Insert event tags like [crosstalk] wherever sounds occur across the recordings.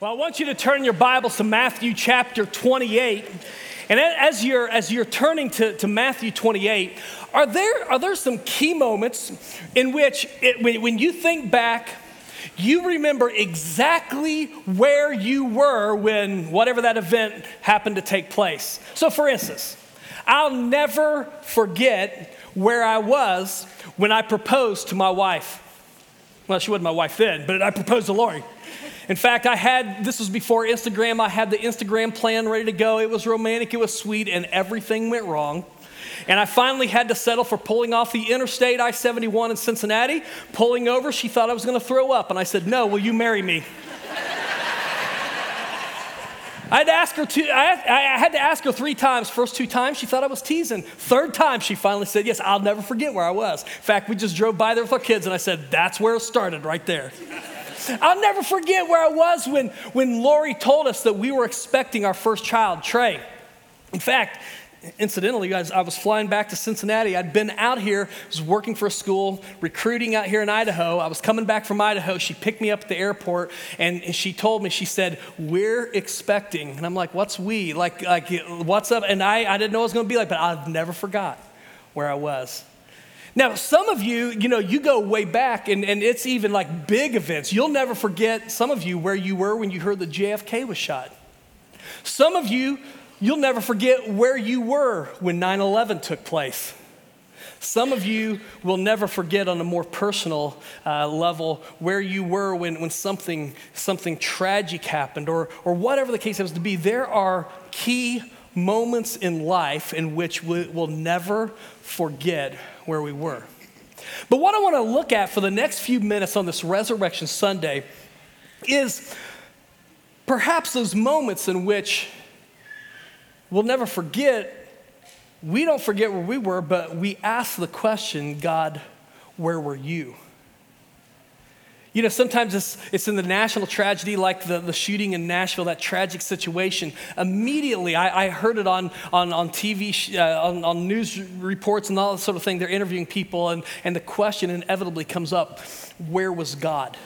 Well, I want you to turn your Bibles to Matthew chapter 28. And as you're, as you're turning to, to Matthew 28, are there, are there some key moments in which, it, when, when you think back, you remember exactly where you were when whatever that event happened to take place? So, for instance, I'll never forget where I was when I proposed to my wife. Well, she wasn't my wife then, but I proposed to Lori. In fact, I had, this was before Instagram, I had the Instagram plan ready to go. It was romantic, it was sweet, and everything went wrong. And I finally had to settle for pulling off the interstate I 71 in Cincinnati. Pulling over, she thought I was to throw up. And I said, No, will you marry me? I had to ask her two, I I had to ask her three times. First two times, she thought I was teasing. Third time, she finally said, Yes, I'll never forget where I was. In fact, we just drove by there with our kids, and I said, That's where it started, right there. I'll never forget where I was when, when Lori told us that we were expecting our first child, Trey. In fact, incidentally, guys, I was flying back to Cincinnati. I'd been out here, was working for a school, recruiting out here in Idaho. I was coming back from Idaho. She picked me up at the airport and she told me, she said, We're expecting. And I'm like, What's we? Like, like what's up? And I, I didn't know what it was going to be like, but I've never forgot where I was. Now, some of you, you know, you go way back and, and it's even like big events. You'll never forget, some of you, where you were when you heard that JFK was shot. Some of you, you'll never forget where you were when 9 11 took place. Some of you will never forget on a more personal uh, level where you were when, when something, something tragic happened or, or whatever the case happens to be. There are key moments in life in which we will never forget where we were. But what I want to look at for the next few minutes on this Resurrection Sunday is perhaps those moments in which we'll never forget. We don't forget where we were, but we ask the question God, where were you? You know, sometimes it's, it's in the national tragedy, like the, the shooting in Nashville, that tragic situation. Immediately, I, I heard it on, on, on TV, uh, on, on news reports and all that sort of thing. They're interviewing people, and, and the question inevitably comes up where was God?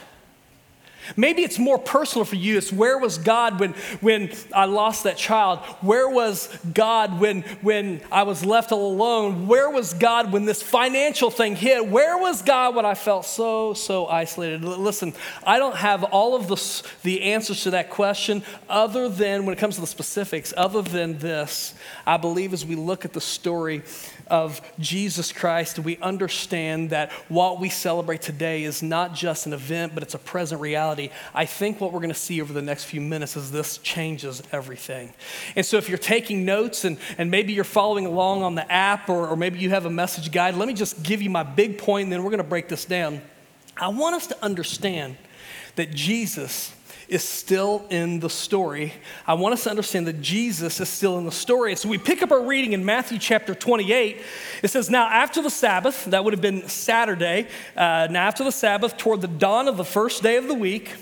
Maybe it's more personal for you. It's where was God when, when I lost that child? Where was God when, when I was left alone? Where was God when this financial thing hit? Where was God when I felt so, so isolated? Listen, I don't have all of the, the answers to that question other than, when it comes to the specifics, other than this. I believe as we look at the story of Jesus Christ, we understand that what we celebrate today is not just an event, but it's a present reality. I think what we're going to see over the next few minutes is this changes everything. And so if you're taking notes and, and maybe you're following along on the app or, or maybe you have a message guide, let me just give you my big point and then we're going to break this down. I want us to understand that Jesus is still in the story. I want us to understand that Jesus is still in the story. So we pick up our reading in Matthew chapter 28. It says, Now after the Sabbath, that would have been Saturday, uh, now after the Sabbath, toward the dawn of the first day of the week,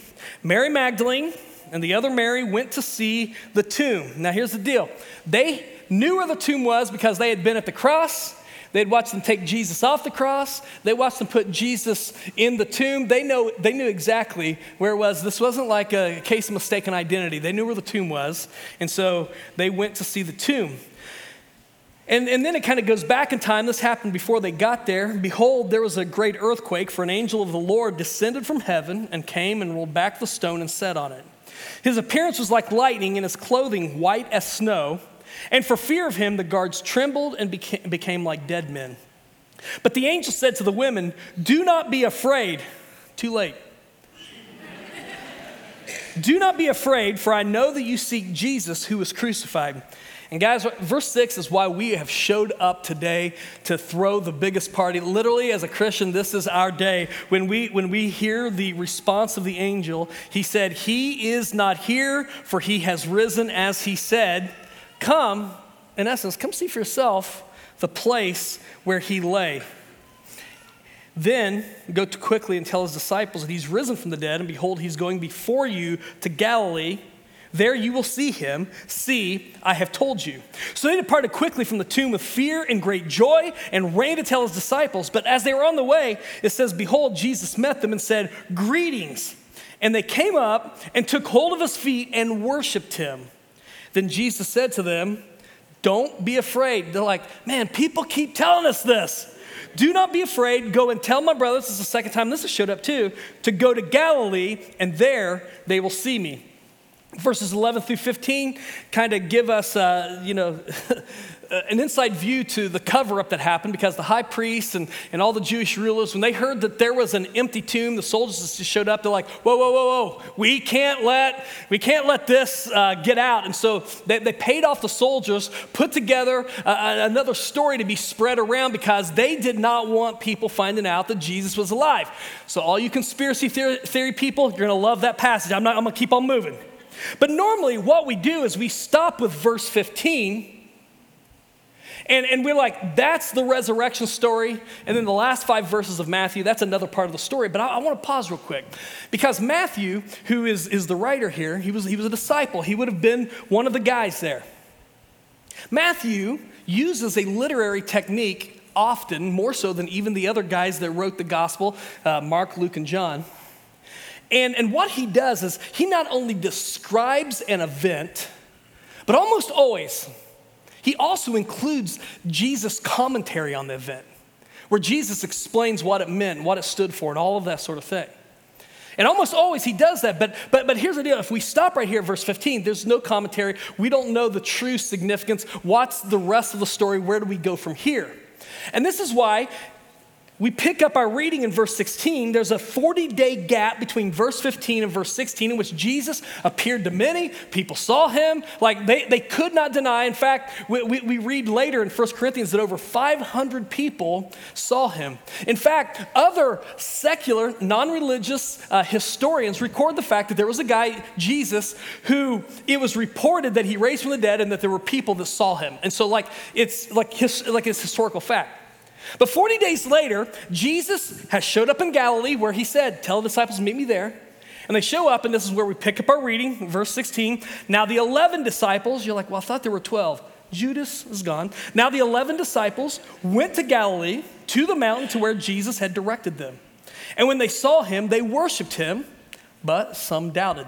Mary Magdalene and the other Mary went to see the tomb. Now here's the deal they knew where the tomb was because they had been at the cross They'd watch them take Jesus off the cross. They watched them put Jesus in the tomb. They, know, they knew exactly where it was. This wasn't like a case of mistaken identity. They knew where the tomb was. And so they went to see the tomb. And, and then it kind of goes back in time. This happened before they got there. Behold, there was a great earthquake, for an angel of the Lord descended from heaven and came and rolled back the stone and sat on it. His appearance was like lightning, and his clothing white as snow. And for fear of him, the guards trembled and became, like dead men. But the angel said to the women, Do not be afraid. Too late. [laughs] Do not be afraid, for I know that you seek Jesus who was crucified. And guys, verse 6 is why we have showed up today to throw the biggest party. Literally, as a Christian, this is our day. When we, when we hear the response of the angel, he said, He is not here, for he has risen as he said. Come, in essence, come see for yourself the place where he lay. Then go quickly and tell his disciples that he's risen from the dead, and behold, he's going before you to Galilee. There you will see him. See, I have told you. So they departed quickly from the tomb with fear and great joy and ran to tell his disciples. But as they were on the way, it says, Behold, Jesus met them and said, Greetings. And they came up and took hold of his feet and worshiped him. Then Jesus said to them, Don't be afraid. They're like, Man, people keep telling us this. Do not be afraid. Go and tell my brothers, this is the second time this has showed up too, to go to Galilee, and there they will see me. Verses 11 through 15 kind of give us, uh, you know, [laughs] an inside view to the cover up that happened because the high priests and, and all the Jewish rulers, when they heard that there was an empty tomb, the soldiers just showed up. They're like, whoa, whoa, whoa, whoa, we can't let, we can't let this uh, get out. And so they, they paid off the soldiers, put together uh, another story to be spread around because they did not want people finding out that Jesus was alive. So, all you conspiracy theory, theory people, you're going to love that passage. I'm, not, I'm going to keep on moving. But normally, what we do is we stop with verse 15. And, and we're like, that's the resurrection story. And then the last five verses of Matthew, that's another part of the story. But I, I want to pause real quick. Because Matthew, who is, is the writer here, he was, he was a disciple. He would have been one of the guys there. Matthew uses a literary technique often, more so than even the other guys that wrote the gospel uh, Mark, Luke, and John. And, and what he does is he not only describes an event, but almost always, he also includes Jesus' commentary on the event, where Jesus explains what it meant, what it stood for, and all of that sort of thing. And almost always he does that. But, but, but here's the deal if we stop right here at verse 15, there's no commentary. We don't know the true significance. What's the rest of the story? Where do we go from here? And this is why we pick up our reading in verse 16. There's a 40 day gap between verse 15 and verse 16 in which Jesus appeared to many. People saw him. Like they, they could not deny. In fact, we, we, we read later in 1 Corinthians that over 500 people saw him. In fact, other secular, non religious uh, historians record the fact that there was a guy, Jesus, who it was reported that he raised from the dead and that there were people that saw him. And so, like, it's like, his, like it's historical fact. But 40 days later, Jesus has showed up in Galilee where he said, Tell the disciples, meet me there. And they show up, and this is where we pick up our reading, verse 16. Now, the 11 disciples, you're like, Well, I thought there were 12. Judas is gone. Now, the 11 disciples went to Galilee, to the mountain to where Jesus had directed them. And when they saw him, they worshiped him, but some doubted.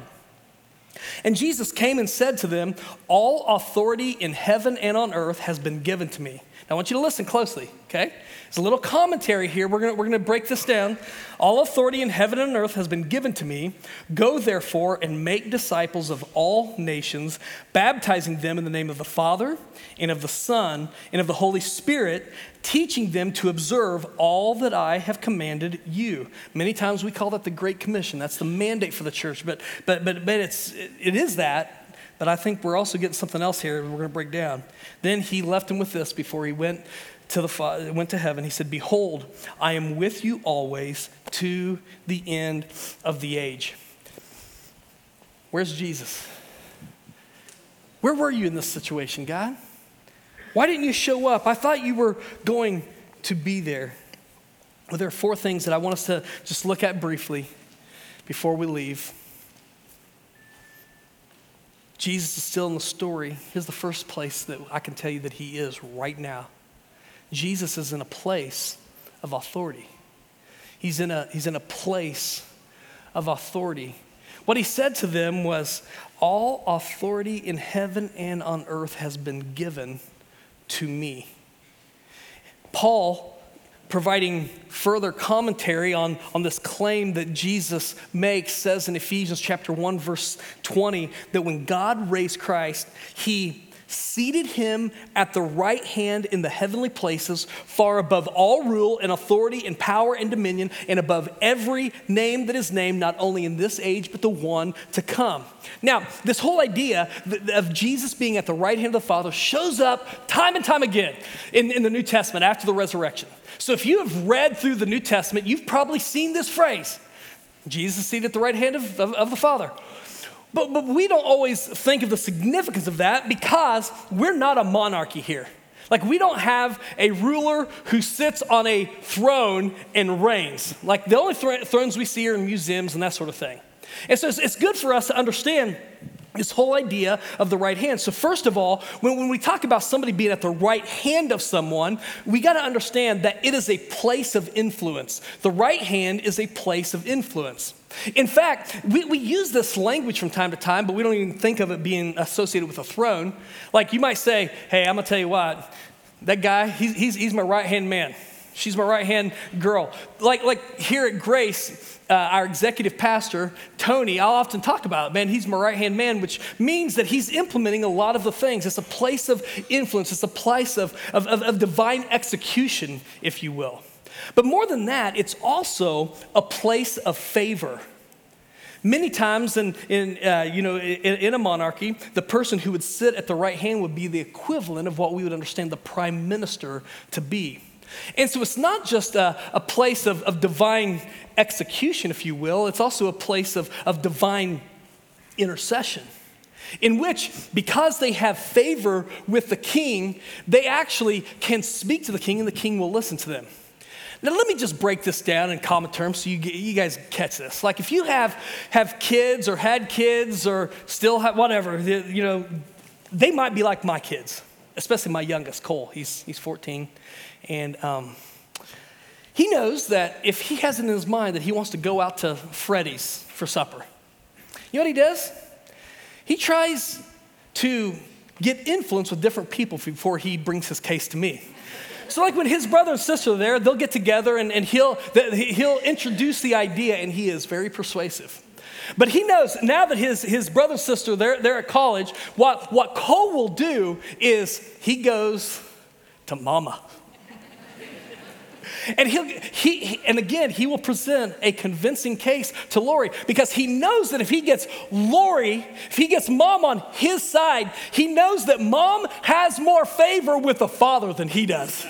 And Jesus came and said to them, All authority in heaven and on earth has been given to me. Now, I want you to listen closely, okay? There's a little commentary here. We're gonna, we're gonna break this down. All authority in heaven and earth has been given to me. Go therefore and make disciples of all nations, baptizing them in the name of the Father and of the Son and of the Holy Spirit, teaching them to observe all that I have commanded you. Many times we call that the Great Commission. That's the mandate for the church, but, but, but, but it's, it is that, but I think we're also getting something else here we're going to break down. Then he left him with this before he went to, the, went to heaven. He said, Behold, I am with you always to the end of the age. Where's Jesus? Where were you in this situation, God? Why didn't you show up? I thought you were going to be there. Well, there are four things that I want us to just look at briefly before we leave. Jesus is still in the story. Here's the first place that I can tell you that he is right now. Jesus is in a place of authority. He's in a, he's in a place of authority. What he said to them was, All authority in heaven and on earth has been given to me. Paul providing further commentary on, on this claim that Jesus makes, says in Ephesians chapter 1, verse 20, that when God raised Christ, he seated him at the right hand in the heavenly places, far above all rule and authority and power and dominion, and above every name that is named, not only in this age, but the one to come. Now, this whole idea of Jesus being at the right hand of the Father shows up time and time again in, in the New Testament after the resurrection. So if you have read through the New Testament, you've probably seen this phrase Jesus seated at the right hand of, of, of the Father. But, but we don't always think of the significance of that because we're not a monarchy here. Like, we don't have a ruler who sits on a throne and reigns. Like, the only th- thrones we see are in museums and that sort of thing. And so it's, it's good for us to understand this whole idea of the right hand. So, first of all, when, when we talk about somebody being at the right hand of someone, we got to understand that it is a place of influence. The right hand is a place of influence. In fact, we, we use this language from time to time, but we don't even think of it being associated with a throne. Like you might say, hey, I'm gonna tell you what, that guy, he's, he's, he's my right hand man. She's my right hand girl. Like, like here at Grace, uh, our executive pastor, Tony, I'll often talk about, man, he's my right hand man, which means that he's implementing a lot of the things. It's a place of influence, it's a place of, of, of, of divine execution, if you will. But more than that, it's also a place of favor. Many times in, in, uh, you know, in, in, a monarchy, the person who would sit at the right hand would be the equivalent of what we would understand the prime minister to be. And so it's not just a, a place of, of divine execution, if you will, it's also a place of, of divine intercession in which, because they have favor with the king, they actually can speak to the king and the king will listen to them. Now, let me just break this down in common terms so you, you guys catch this. Like, if you have, have kids or had kids or still have whatever, you know, they might be like my kids, especially my youngest, Cole. He's, he's 14. And um, he knows that if he has it in his mind that he wants to go out to Freddy's for supper, you know what he does? He tries to get influence with different people before he brings his case to me. So, like when his brother and sister are there, they'll get together and, and he'll, he'll introduce the idea, and he is very persuasive. But he knows now that his, his brother and sister, they're, they're at college, what, what Cole will do is he goes to mama. And he'll, he, he, and again, he will present a convincing case to Lori because he knows that if he gets Lori, if he gets mom on his side, he knows that mom has more favor with the father than he does.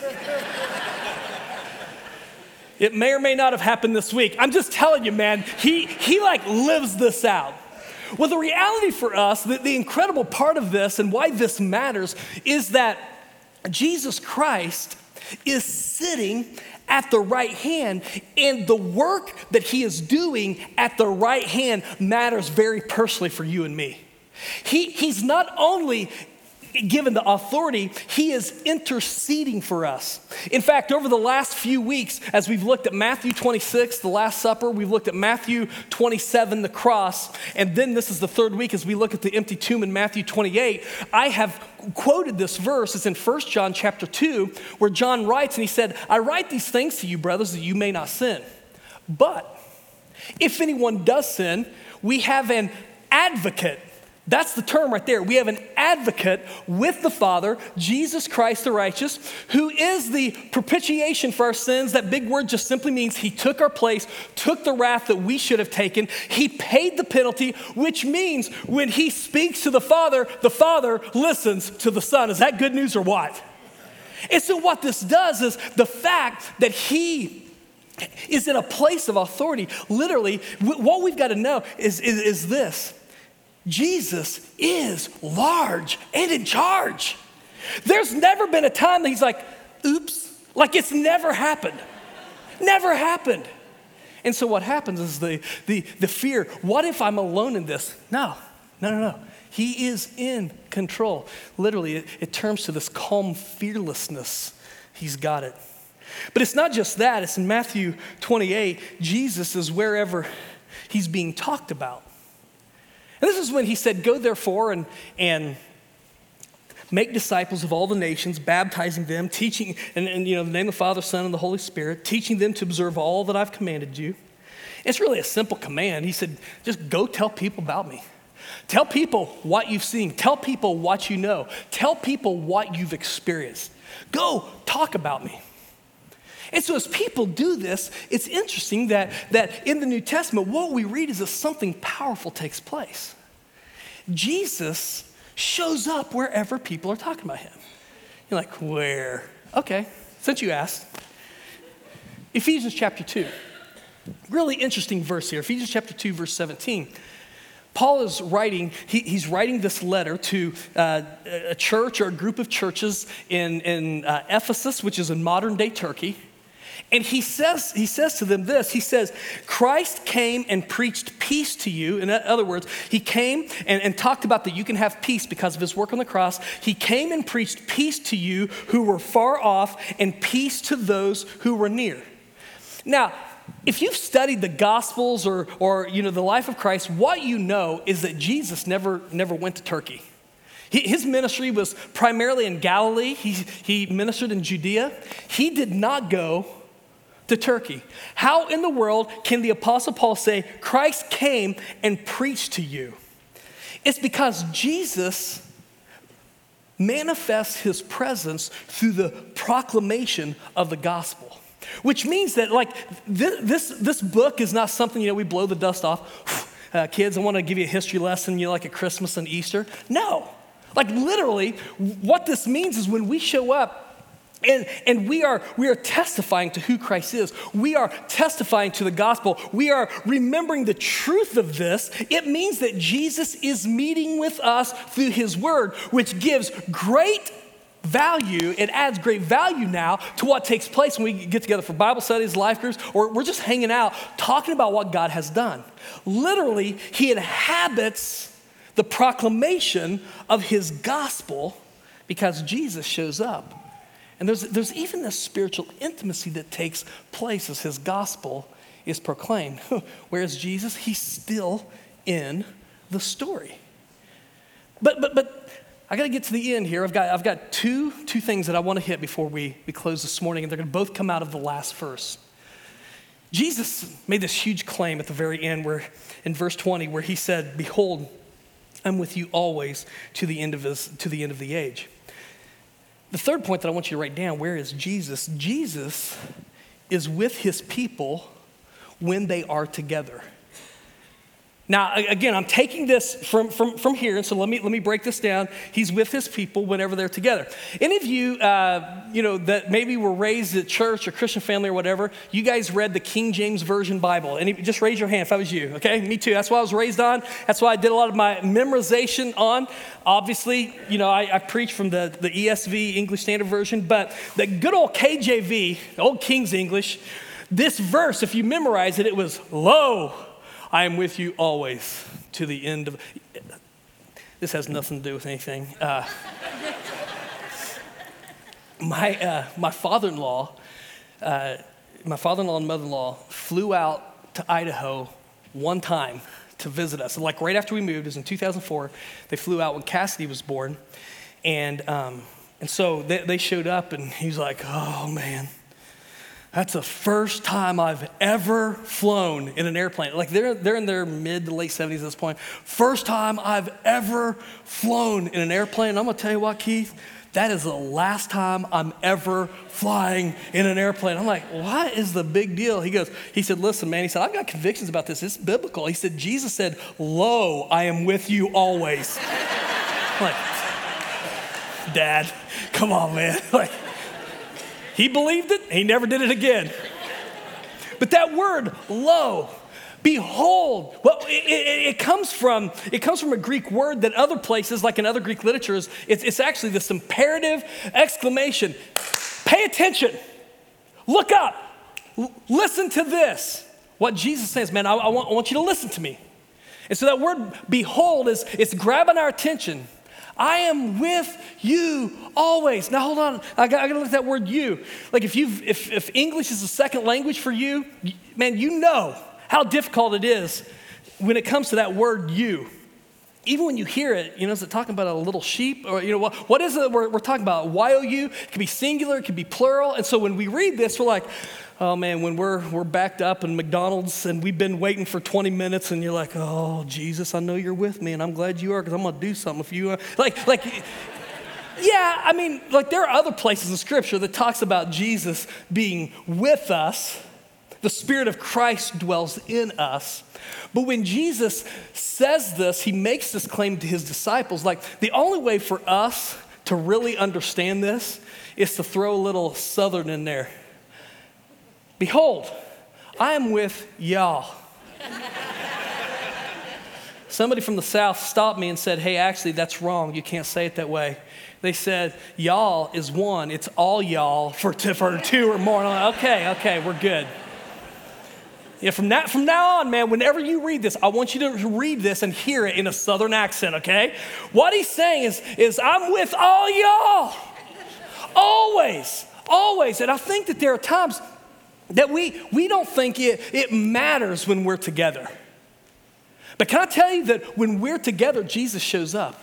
it may or may not have happened this week. I'm just telling you, man, he, he like lives this out. Well, the reality for us, the, the incredible part of this and why this matters is that Jesus Christ is sitting at the right hand, and the work that he is doing at the right hand matters very personally for you and me. He, he's not only given the authority, he is interceding for us. In fact, over the last few weeks, as we've looked at Matthew 26, the Last Supper, we've looked at Matthew 27, the cross, and then this is the third week as we look at the empty tomb in Matthew 28. I have quoted this verse. It's in 1 John chapter 2, where John writes, and he said, I write these things to you, brothers, that you may not sin. But if anyone does sin, we have an advocate that's the term right there. We have an advocate with the Father, Jesus Christ the righteous, who is the propitiation for our sins. That big word just simply means he took our place, took the wrath that we should have taken. He paid the penalty, which means when he speaks to the Father, the Father listens to the Son. Is that good news or what? And so, what this does is the fact that he is in a place of authority, literally, what we've got to know is, is, is this Jesus is large and in charge. There's never been a time that he's like, oops, like it's never happened. never happened. And so what happens is the, the, the fear what if I'm alone in this? No, no, no, no. He is in control. Literally, it, it turns to this calm fearlessness. He's got it. But it's not just that, it's in Matthew 28. Jesus is wherever he's being talked about. And this is when he said, Go therefore and, and make disciples of all the nations, baptizing them, teaching, and, and you know, the name of the Father, Son, and the Holy Spirit, teaching them to observe all that I've commanded you. It's really a simple command. He said, just go tell people about me. Tell people what you've seen. Tell people what you know. Tell people what you've experienced. Go talk about me. And so, as people do this, it's interesting that, that in the New Testament, what we read is that something powerful takes place. Jesus shows up wherever people are talking about him. You're like, where? Okay, since you asked. Ephesians chapter 2. Really interesting verse here. Ephesians chapter 2, verse 17. Paul is writing, he, he's writing this letter to uh, a church or a group of churches in, in uh, Ephesus, which is in modern day Turkey. And he says, he says to them this He says, Christ came and preached peace to you. In other words, he came and, and talked about that you can have peace because of his work on the cross. He came and preached peace to you who were far off and peace to those who were near. Now, if you've studied the gospels or, or you know the life of christ what you know is that jesus never never went to turkey his ministry was primarily in galilee he, he ministered in judea he did not go to turkey how in the world can the apostle paul say christ came and preached to you it's because jesus manifests his presence through the proclamation of the gospel which means that, like, this, this, this book is not something, you know, we blow the dust off. [sighs] Uh, kids, I want to give you a history lesson, you know, like at Christmas and Easter. No. Like, literally, what this means is when we show up and, and we, are, we are testifying to who Christ is. We are testifying to the gospel. We are remembering the truth of this. It means that Jesus is meeting with us through his word, which gives great value, it adds great value now to what takes place when we get together for Bible studies, life groups, or we're just hanging out talking about what God has done. Literally, He inhabits the proclamation of His gospel because Jesus shows up. And there's, there's even this spiritual intimacy that takes place as His gospel is proclaimed. [laughs] Whereas Jesus, He's still in the story. But, but, but I got to get to the end here. I've got, I've got two, two things that I want to hit before we, we close this morning, and they're going to both come out of the last verse. Jesus made this huge claim at the very end, where in verse 20, where he said, Behold, I'm with you always to the end of, his, to the, end of the age. The third point that I want you to write down where is Jesus? Jesus is with his people when they are together. Now, again, I'm taking this from, from, from here, and so let me, let me break this down. He's with his people whenever they're together. Any of you, uh, you know, that maybe were raised at church or Christian family or whatever, you guys read the King James Version Bible. Any, just raise your hand if I was you, okay? Me too. That's what I was raised on. That's why I did a lot of my memorization on. Obviously, you know, I, I preach from the, the ESV, English Standard Version, but the good old KJV, old King's English, this verse, if you memorize it, it was, Lo, I am with you always to the end of. This has nothing to do with anything. Uh, my uh, my father-in-law, uh, my father-in-law and mother-in-law flew out to Idaho one time to visit us. like right after we moved, it was in 2004. They flew out when Cassidy was born, and um, and so they, they showed up, and he's like, "Oh man." That's the first time I've ever flown in an airplane. Like they're, they're in their mid to late 70s at this point. First time I've ever flown in an airplane. I'm gonna tell you what, Keith, that is the last time I'm ever flying in an airplane. I'm like, what is the big deal? He goes, he said, listen, man, he said, I've got convictions about this. It's biblical. He said, Jesus said, Lo, I am with you always. [laughs] Like, Dad, come on, man. [laughs] Like, he believed it, he never did it again. But that word, lo, behold well it, it, it, comes from it comes from a greek word that other places like in other greek literatures it's, it's actually this imperative exclamation. Pay attention. Look up. L- listen to this. What jesus says man I, I, want, I want you to listen to me. And so that word behold is it's grabbing our attention I am with you always. Now hold on, I got, I got to look at that word you. Like if you if, if English is a second language for you, man, you know how difficult it is when it comes to that word you. Even when you hear it, you know, is it talking about a little sheep? Or, you know, what, what is it we're, we're talking about? Y-O-U, it can be singular, it can be plural. And so when we read this, we're like, oh man, when we're, we're backed up in McDonald's and we've been waiting for 20 minutes and you're like, oh, Jesus, I know you're with me and I'm glad you are because I'm going to do something if you are. Like, like, yeah, I mean, like there are other places in Scripture that talks about Jesus being with us. The Spirit of Christ dwells in us. But when Jesus says this, he makes this claim to his disciples. Like, the only way for us to really understand this is to throw a little southern in there. Behold, I am with y'all. somebody from the South stopped me and said, Hey, actually, that's wrong. You can't say it that way. They said, Y'all is one, it's all y'all for, for two or more. Like, okay, okay, we're good. Yeah, from now, from now on, man, whenever you read this, I want you to read this and hear it in a southern accent, okay? What he's saying is, is I'm with all y'all. Always, always. And I think that there are times that we, we don't think it, it matters when we're together. But can I tell you that when we're together, Jesus shows up?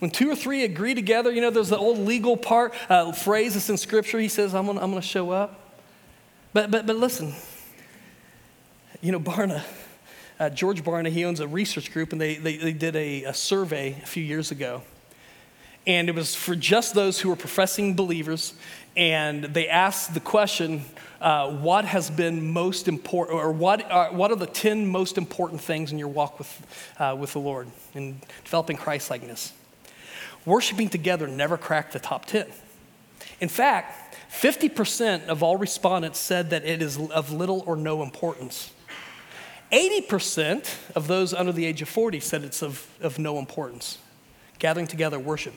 When two or three agree together, you know, there's the old legal part, uh, phrase that's in Scripture. He says, I'm I'm gonna show up. But, but, but listen, you know, Barna, uh, George Barna, he owns a research group, and they, they, they did a, a survey a few years ago. And it was for just those who were professing believers. And they asked the question uh, what has been most important, or what are, what are the 10 most important things in your walk with, uh, with the Lord in developing Christ likeness? Worshiping together never cracked the top 10. In fact, 50% of all respondents said that it is of little or no importance. 80% of those under the age of 40 said it's of, of no importance. Gathering together, worship.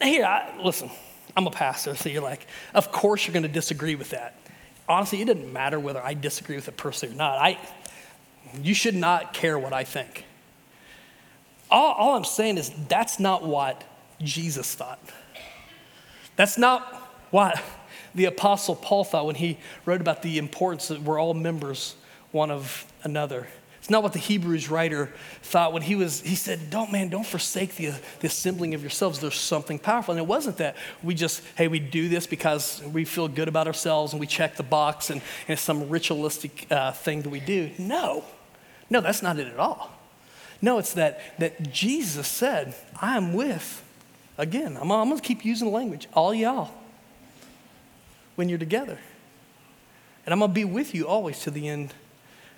Now, here, I, listen, I'm a pastor, so you're like, of course you're going to disagree with that. Honestly, it doesn't matter whether I disagree with it personally or not. I, you should not care what I think. All, all I'm saying is that's not what Jesus thought. That's not what the Apostle Paul thought when he wrote about the importance that we're all members one of another. It's not what the Hebrews writer thought when he was, he said, don't, man, don't forsake the, the assembling of yourselves. There's something powerful. And it wasn't that we just, hey, we do this because we feel good about ourselves and we check the box and, and it's some ritualistic uh, thing that we do. No, no, that's not it at all. No, it's that, that Jesus said, I am with, again, I'm, I'm going to keep using the language, all y'all, when you're together. And I'm going to be with you always to the end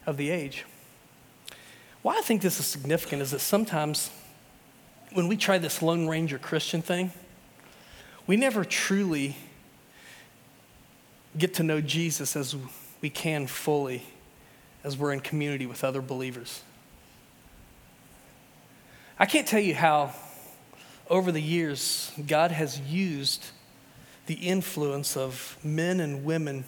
of the age. Why I think this is significant is that sometimes when we try this Lone Ranger Christian thing, we never truly get to know Jesus as we can fully as we're in community with other believers. I can't tell you how, over the years, God has used the influence of men and women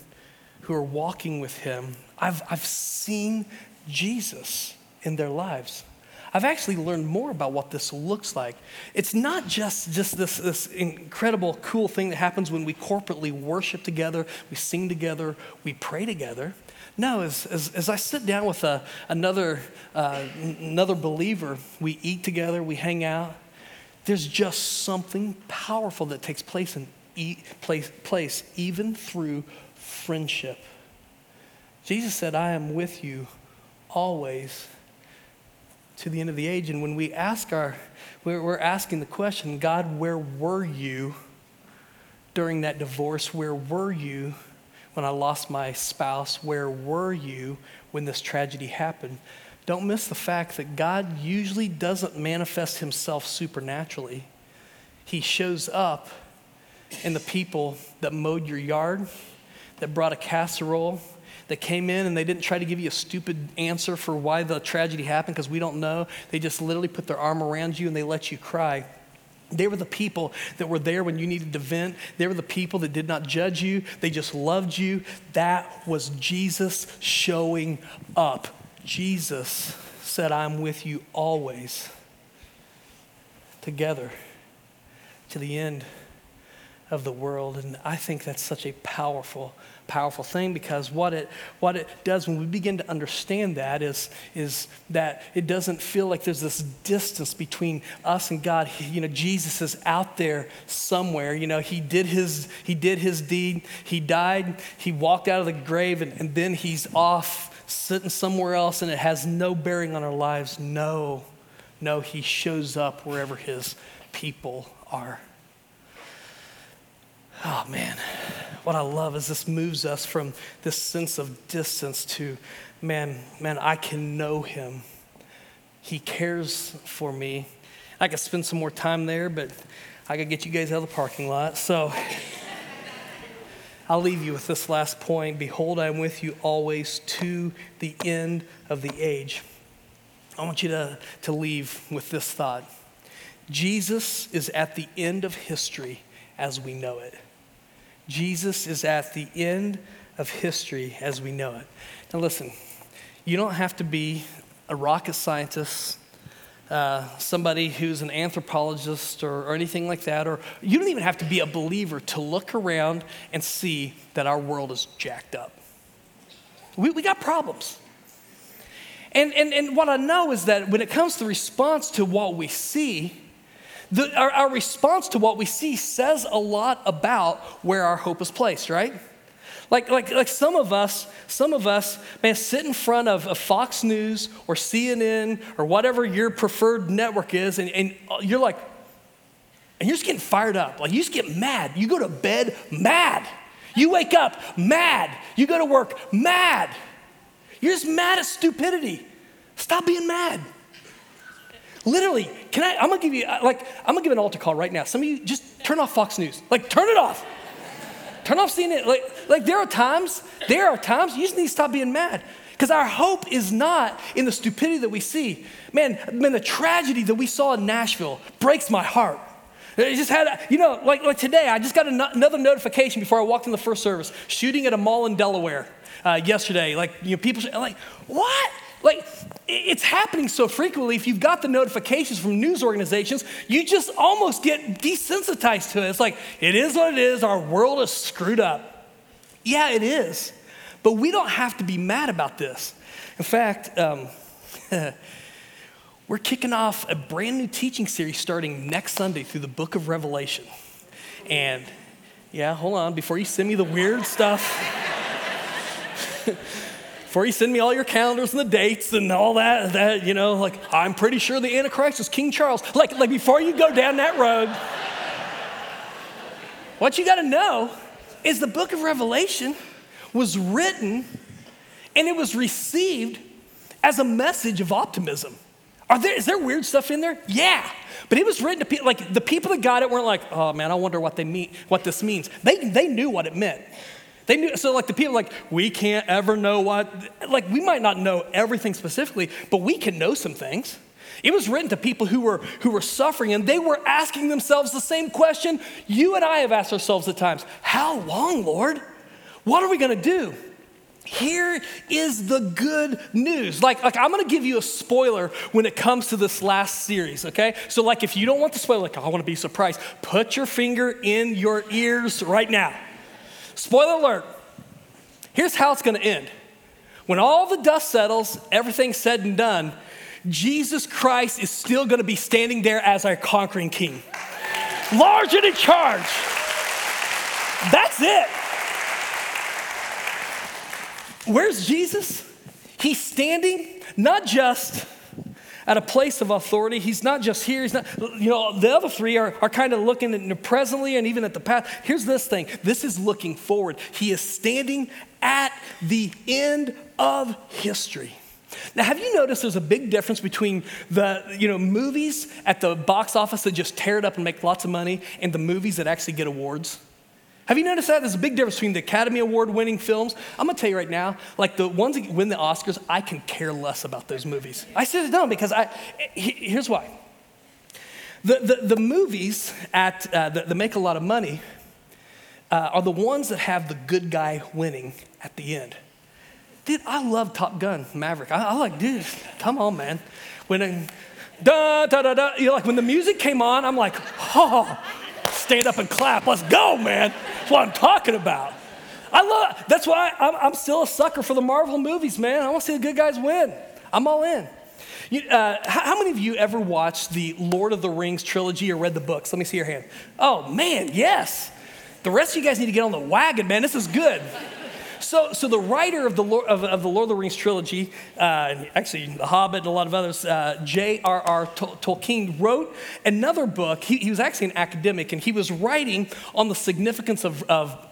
who are walking with Him. I've, I've seen Jesus in their lives. I've actually learned more about what this looks like. It's not just, just this, this incredible, cool thing that happens when we corporately worship together, we sing together, we pray together. No, as, as, as I sit down with a, another, uh, another believer, we eat together, we hang out. There's just something powerful that takes place, in, e- place, place even through friendship. Jesus said, I am with you always to the end of the age. And when we ask our, we're, we're asking the question, God, where were you during that divorce? Where were you when I lost my spouse? Where were you when this tragedy happened? Don't miss the fact that God usually doesn't manifest himself supernaturally. He shows up in the people that mowed your yard, that brought a casserole, that came in and they didn't try to give you a stupid answer for why the tragedy happened because we don't know. They just literally put their arm around you and they let you cry. They were the people that were there when you needed to vent. They were the people that did not judge you, they just loved you. That was Jesus showing up. Jesus said, I'm with you always, together to the end of the world. And I think that's such a powerful powerful thing because what it, what it does when we begin to understand that is, is that it doesn't feel like there's this distance between us and God. He, you know, Jesus is out there somewhere. You know, he did his, he did his deed, he died, he walked out of the grave, and, and then he's off sitting somewhere else and it has no bearing on our lives. No, no, he shows up wherever his people are. Oh, man. What I love is this moves us from this sense of distance to, man, man, I can know him. He cares for me. I could spend some more time there, but I could get you guys out of the parking lot. So [laughs] I'll leave you with this last point. Behold, I am with you always to the end of the age. I want you to, to leave with this thought Jesus is at the end of history as we know it. Jesus is at the end of history as we know it. Now, listen, you don't have to be a rocket scientist, uh, somebody who's an anthropologist or, or anything like that, or you don't even have to be a believer to look around and see that our world is jacked up. We, we got problems. And, and, and what I know is that when it comes to response to what we see, the, our, our response to what we see says a lot about where our hope is placed, right? Like, like, like some of us, some of us, man, sit in front of, of Fox News or CNN or whatever your preferred network is, and, and you're like, and you're just getting fired up. Like you just get mad. You go to bed mad. You wake up mad. You go to work mad. You're just mad at stupidity. Stop being mad. Literally, can I? I'm gonna give you like I'm gonna give an altar call right now. Some of you just turn off Fox News. Like turn it off. Turn off CNN. Like, like there are times, there are times you just need to stop being mad. Because our hope is not in the stupidity that we see. Man, man, the tragedy that we saw in Nashville breaks my heart. It just had, you know, like, like today, I just got another notification before I walked in the first service, shooting at a mall in Delaware uh, yesterday. Like, you know, people, like, what? Like, it's happening so frequently. If you've got the notifications from news organizations, you just almost get desensitized to it. It's like, it is what it is. Our world is screwed up. Yeah, it is. But we don't have to be mad about this. In fact, um, [laughs] we're kicking off a brand new teaching series starting next Sunday through the book of Revelation. And yeah, hold on, before you send me the weird stuff. [laughs] before you send me all your calendars and the dates and all that, that, you know, like, I'm pretty sure the Antichrist is King Charles. Like, like before you go down that road, what you got to know is the book of Revelation was written and it was received as a message of optimism. Are there, is there weird stuff in there? Yeah. But it was written to people, like the people that got it weren't like, oh man, I wonder what they mean, what this means. They, they knew what it meant. They knew, so like the people like, we can't ever know what, like we might not know everything specifically, but we can know some things. It was written to people who were, who were suffering and they were asking themselves the same question you and I have asked ourselves at times How long, Lord? What are we gonna do? Here is the good news. Like, like I'm gonna give you a spoiler when it comes to this last series, okay? So, like, if you don't want the spoiler, like, I wanna be surprised, put your finger in your ears right now. Spoiler alert here's how it's gonna end. When all the dust settles, everything's said and done, Jesus Christ is still gonna be standing there as our conquering king. Large and in charge. That's it. Where's Jesus? He's standing not just at a place of authority. He's not just here. He's not, you know, the other three are, are kind of looking at the presently and even at the past. Here's this thing this is looking forward. He is standing at the end of history. Now, have you noticed there's a big difference between the you know, movies at the box office that just tear it up and make lots of money and the movies that actually get awards? Have you noticed that? There's a big difference between the Academy Award winning films. I'm gonna tell you right now, like the ones that win the Oscars, I can care less about those movies. I said no because I, here's why. The, the, the movies at, uh, that, that, make a lot of money uh, are the ones that have the good guy winning at the end. Dude, I love Top Gun Maverick. I, I like, dude, come on, man. When, da, da, da, da, you like when the music came on, I'm like, oh, stand up and clap. Let's go, man. That's what I'm talking about. I love, that's why I'm, I'm still a sucker for the Marvel movies, man. I want to see the good guys win. I'm all in. You, uh, how, how, many of you ever watched the Lord of the Rings trilogy or read the books? Let me see your hand. Oh, man, yes. The rest of you guys need to get on the wagon, man. This is good. So, so the writer of the Lord of, of the, Lord of the Rings trilogy, uh, actually The Hobbit and a lot of others, uh, J.R.R. Tolkien wrote another book. He, he, was actually an academic, and he was writing on the significance of, of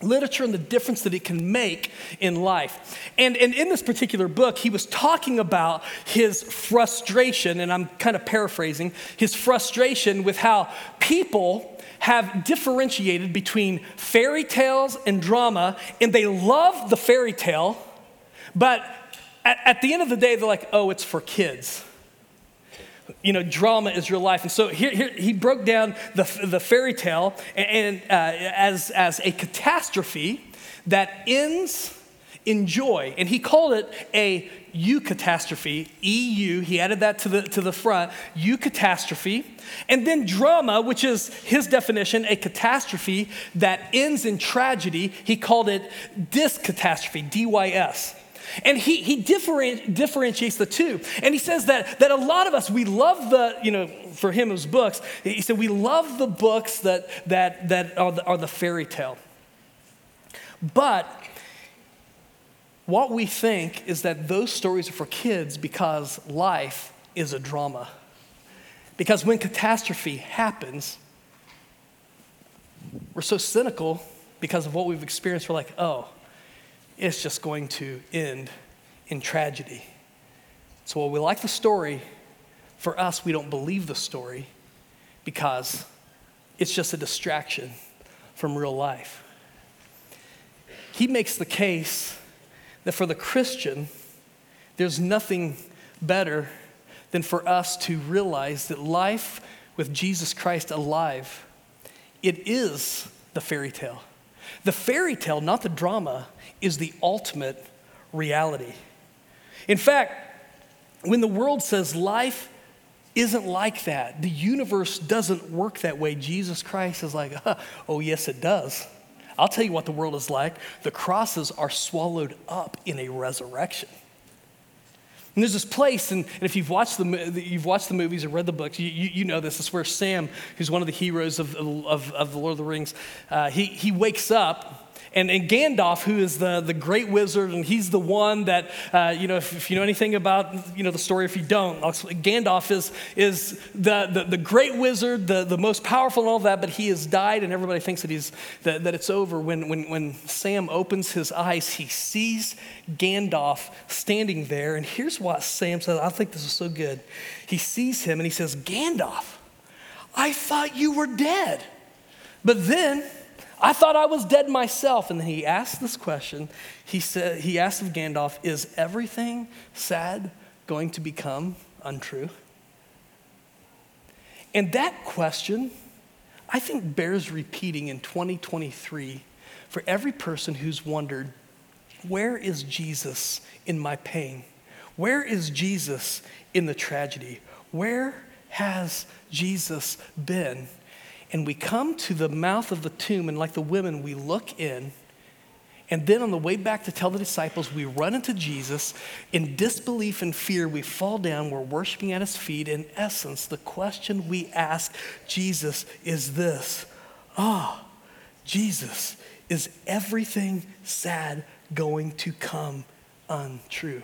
literature and the difference that it can make in life. And, and in this particular book, he was talking about his frustration, and I'm kind of paraphrasing, his frustration with how people have differentiated between fairy tales and drama, and they love the fairy tale, but at, at the end of the day, they're like, oh, it's for kids. you know, drama is real life. And so here, here he broke down the, the fairy tale and, and uh, as, as a catastrophe that ends in joy. And he called it a eucatastrophe, EU. He added that to the, to the front, eucatastrophe. And then drama, which is his definition, a catastrophe that ends in tragedy. He called it dyscatastrophe, D Y S. And he, he different, differentiates the two. And he says that, that a lot of us, we love the, you know, for him it was books. He said, we love the books that, that, that are, the, are the fairy tale. But what we think is that those stories are for kids because life is a drama. Because when catastrophe happens, we're so cynical because of what we've experienced. We're like, oh, it's just going to end in tragedy. So while we like the story, for us, we don't believe the story because it's just a distraction from real life. He makes the case that for the Christian, there's nothing better than for us to realize that life with Jesus Christ alive, it is the fairy tale. The fairy tale, not the drama, is the ultimate reality. In fact, when the world says life isn't like that, the universe doesn't work that way, Jesus Christ is like, [laughs] oh, yes, it does. I'll tell you what the world is like. The crosses are swallowed up in a resurrection. And there's this place, and, and if you've watched, the, you've watched the movies or read the books, you, you, you know this. It's where Sam, who's one of the heroes of, of, of The Lord of the Rings, uh, he, he wakes up and, and Gandalf, who is the, the great wizard, and he's the one that, uh, you know, if, if, you know anything about, you know, the story, if you don't, Gandalf is, is the, the, the, great wizard, the, the most powerful and all that, but he has died, and everybody thinks that, he's, that, that it's over. When, when, when Sam opens his eyes, he sees Gandalf standing there, and here's what Sam says. I think this is so good. He sees him, and he says, Gandalf, I thought you were dead. But then I thought I was dead myself. And then he asked this question. He said, he asked of Gandalf, is everything sad going to become untrue? And that question, I think, bears repeating in 2023 for every person who's wondered, where is Jesus in my pain? Where is Jesus in the tragedy? Where has Jesus been? And we come to the mouth of the tomb, and like the women, we look in. And then on the way back to tell the disciples, we run into Jesus. In disbelief and fear, we fall down. We're worshiping at his feet. In essence, the question we ask Jesus is this Ah, oh, Jesus, is everything sad going to come untrue?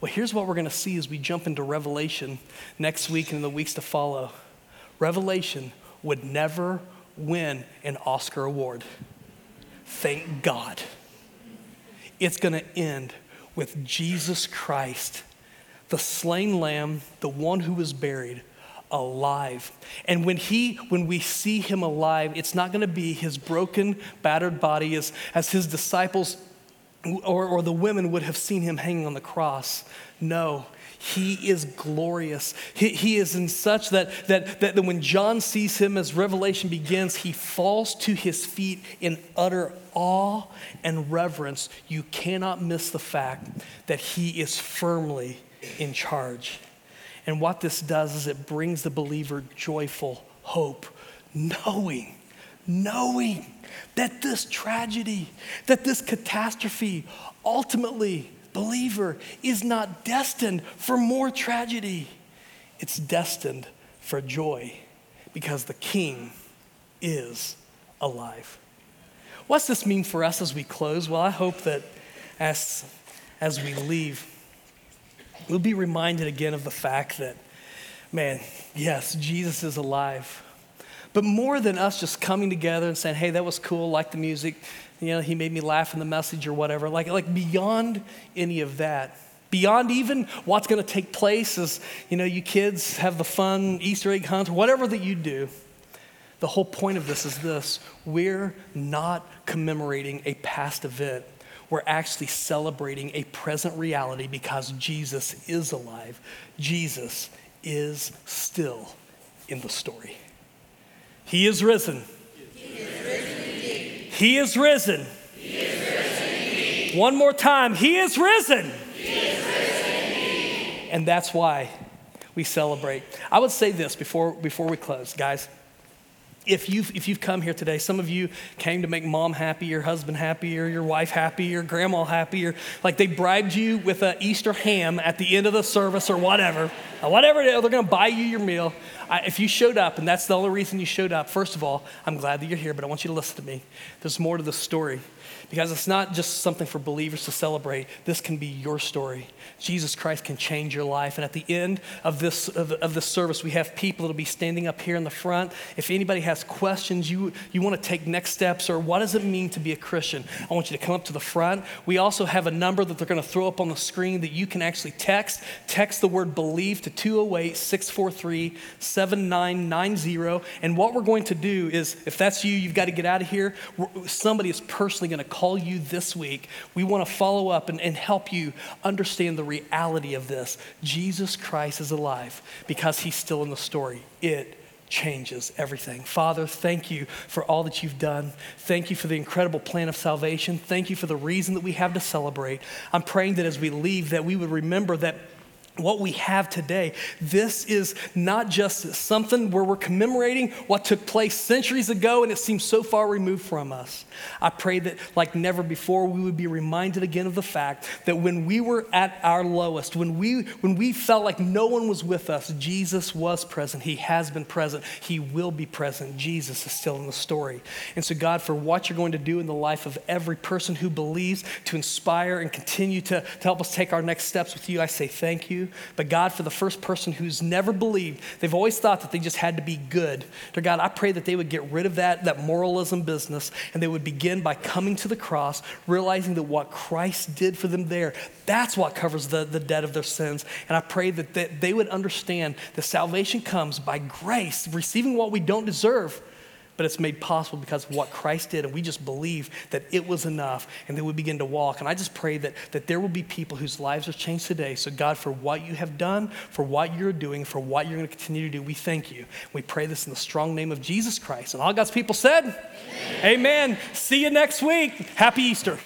Well, here's what we're going to see as we jump into Revelation next week and in the weeks to follow. Revelation would never win an Oscar award. Thank God. It's going to end with Jesus Christ, the slain lamb, the one who was buried, alive. And when he when we see him alive, it's not going to be his broken, battered body as, as his disciples or, or the women would have seen him hanging on the cross. No, he is glorious. He, he is in such that, that, that when John sees him as Revelation begins, he falls to his feet in utter awe and reverence. You cannot miss the fact that he is firmly in charge. And what this does is it brings the believer joyful hope, knowing, knowing that this tragedy, that this catastrophe ultimately believer is not destined for more tragedy, it's destined for joy because the King is alive. What's this mean for us as we close? Well, I hope that as, as we leave, we'll be reminded again of the fact that, man, yes, Jesus is alive. But more than us just coming together and saying, hey, that was cool, like the music, you know, he made me laugh in the message or whatever. Like, like beyond any of that, beyond even what's going to take place as, you know, you kids have the fun Easter egg hunt, whatever that you do. The whole point of this is this we're not commemorating a past event. We're actually celebrating a present reality because Jesus is alive. Jesus is still in the story. He is risen. He is risen. He is risen. One more time. He is risen. He is risen and that's why we celebrate. I would say this before, before we close, guys if you've, if you've come here today, some of you came to make mom happy, your husband happy, or your wife happy, or grandma happy, or like they bribed you with an Easter ham at the end of the service or whatever. Whatever it is, they're gonna buy you your meal. I, if you showed up and that's the only reason you showed up, first of all, I'm glad that you're here, but I want you to listen to me. There's more to the story because it's not just something for believers to celebrate. This can be your story. Jesus Christ can change your life. And at the end of this, of, of this service, we have people that'll be standing up here in the front. If anybody has questions, you, you want to take next steps, or what does it mean to be a Christian, I want you to come up to the front. We also have a number that they're going to throw up on the screen that you can actually text. Text the word believe to 208 643 7990. And what we're going to do is, if that's you, you've got to get out of here. Somebody is personally going to call you this week, we want to follow up and, and help you understand the reality of this. Jesus Christ is alive because he's still in the story. It changes everything. Father, thank you for all that you've done. Thank you for the incredible plan of salvation. Thank you for the reason that we have to celebrate. I'm praying that as we leave that we would remember that what we have today. This is not just something where we're commemorating what took place centuries ago and it seems so far removed from us. I pray that, like never before, we would be reminded again of the fact that when we were at our lowest, when we, when we felt like no one was with us, Jesus was present. He has been present. He will be present. Jesus is still in the story. And so, God, for what you're going to do in the life of every person who believes to inspire and continue to, to help us take our next steps with you, I say thank you. But God, for the first person who's never believed, they've always thought that they just had to be good. Dear God, I pray that they would get rid of that, that moralism business and they would begin by coming to the cross, realizing that what Christ did for them there, that's what covers the, the debt of their sins. And I pray that, that they would understand that salvation comes by grace, receiving what we don't deserve but it's made possible because of what Christ did. And we just believe that it was enough and then we begin to walk. And I just pray that, that there will be people whose lives are changed today. So, God, for what you have done, for what you're doing, for what you're going to continue to do, we thank you. We pray this in the strong name of Jesus Christ. And all God's people said, Amen. Amen. See you next week. Happy Easter.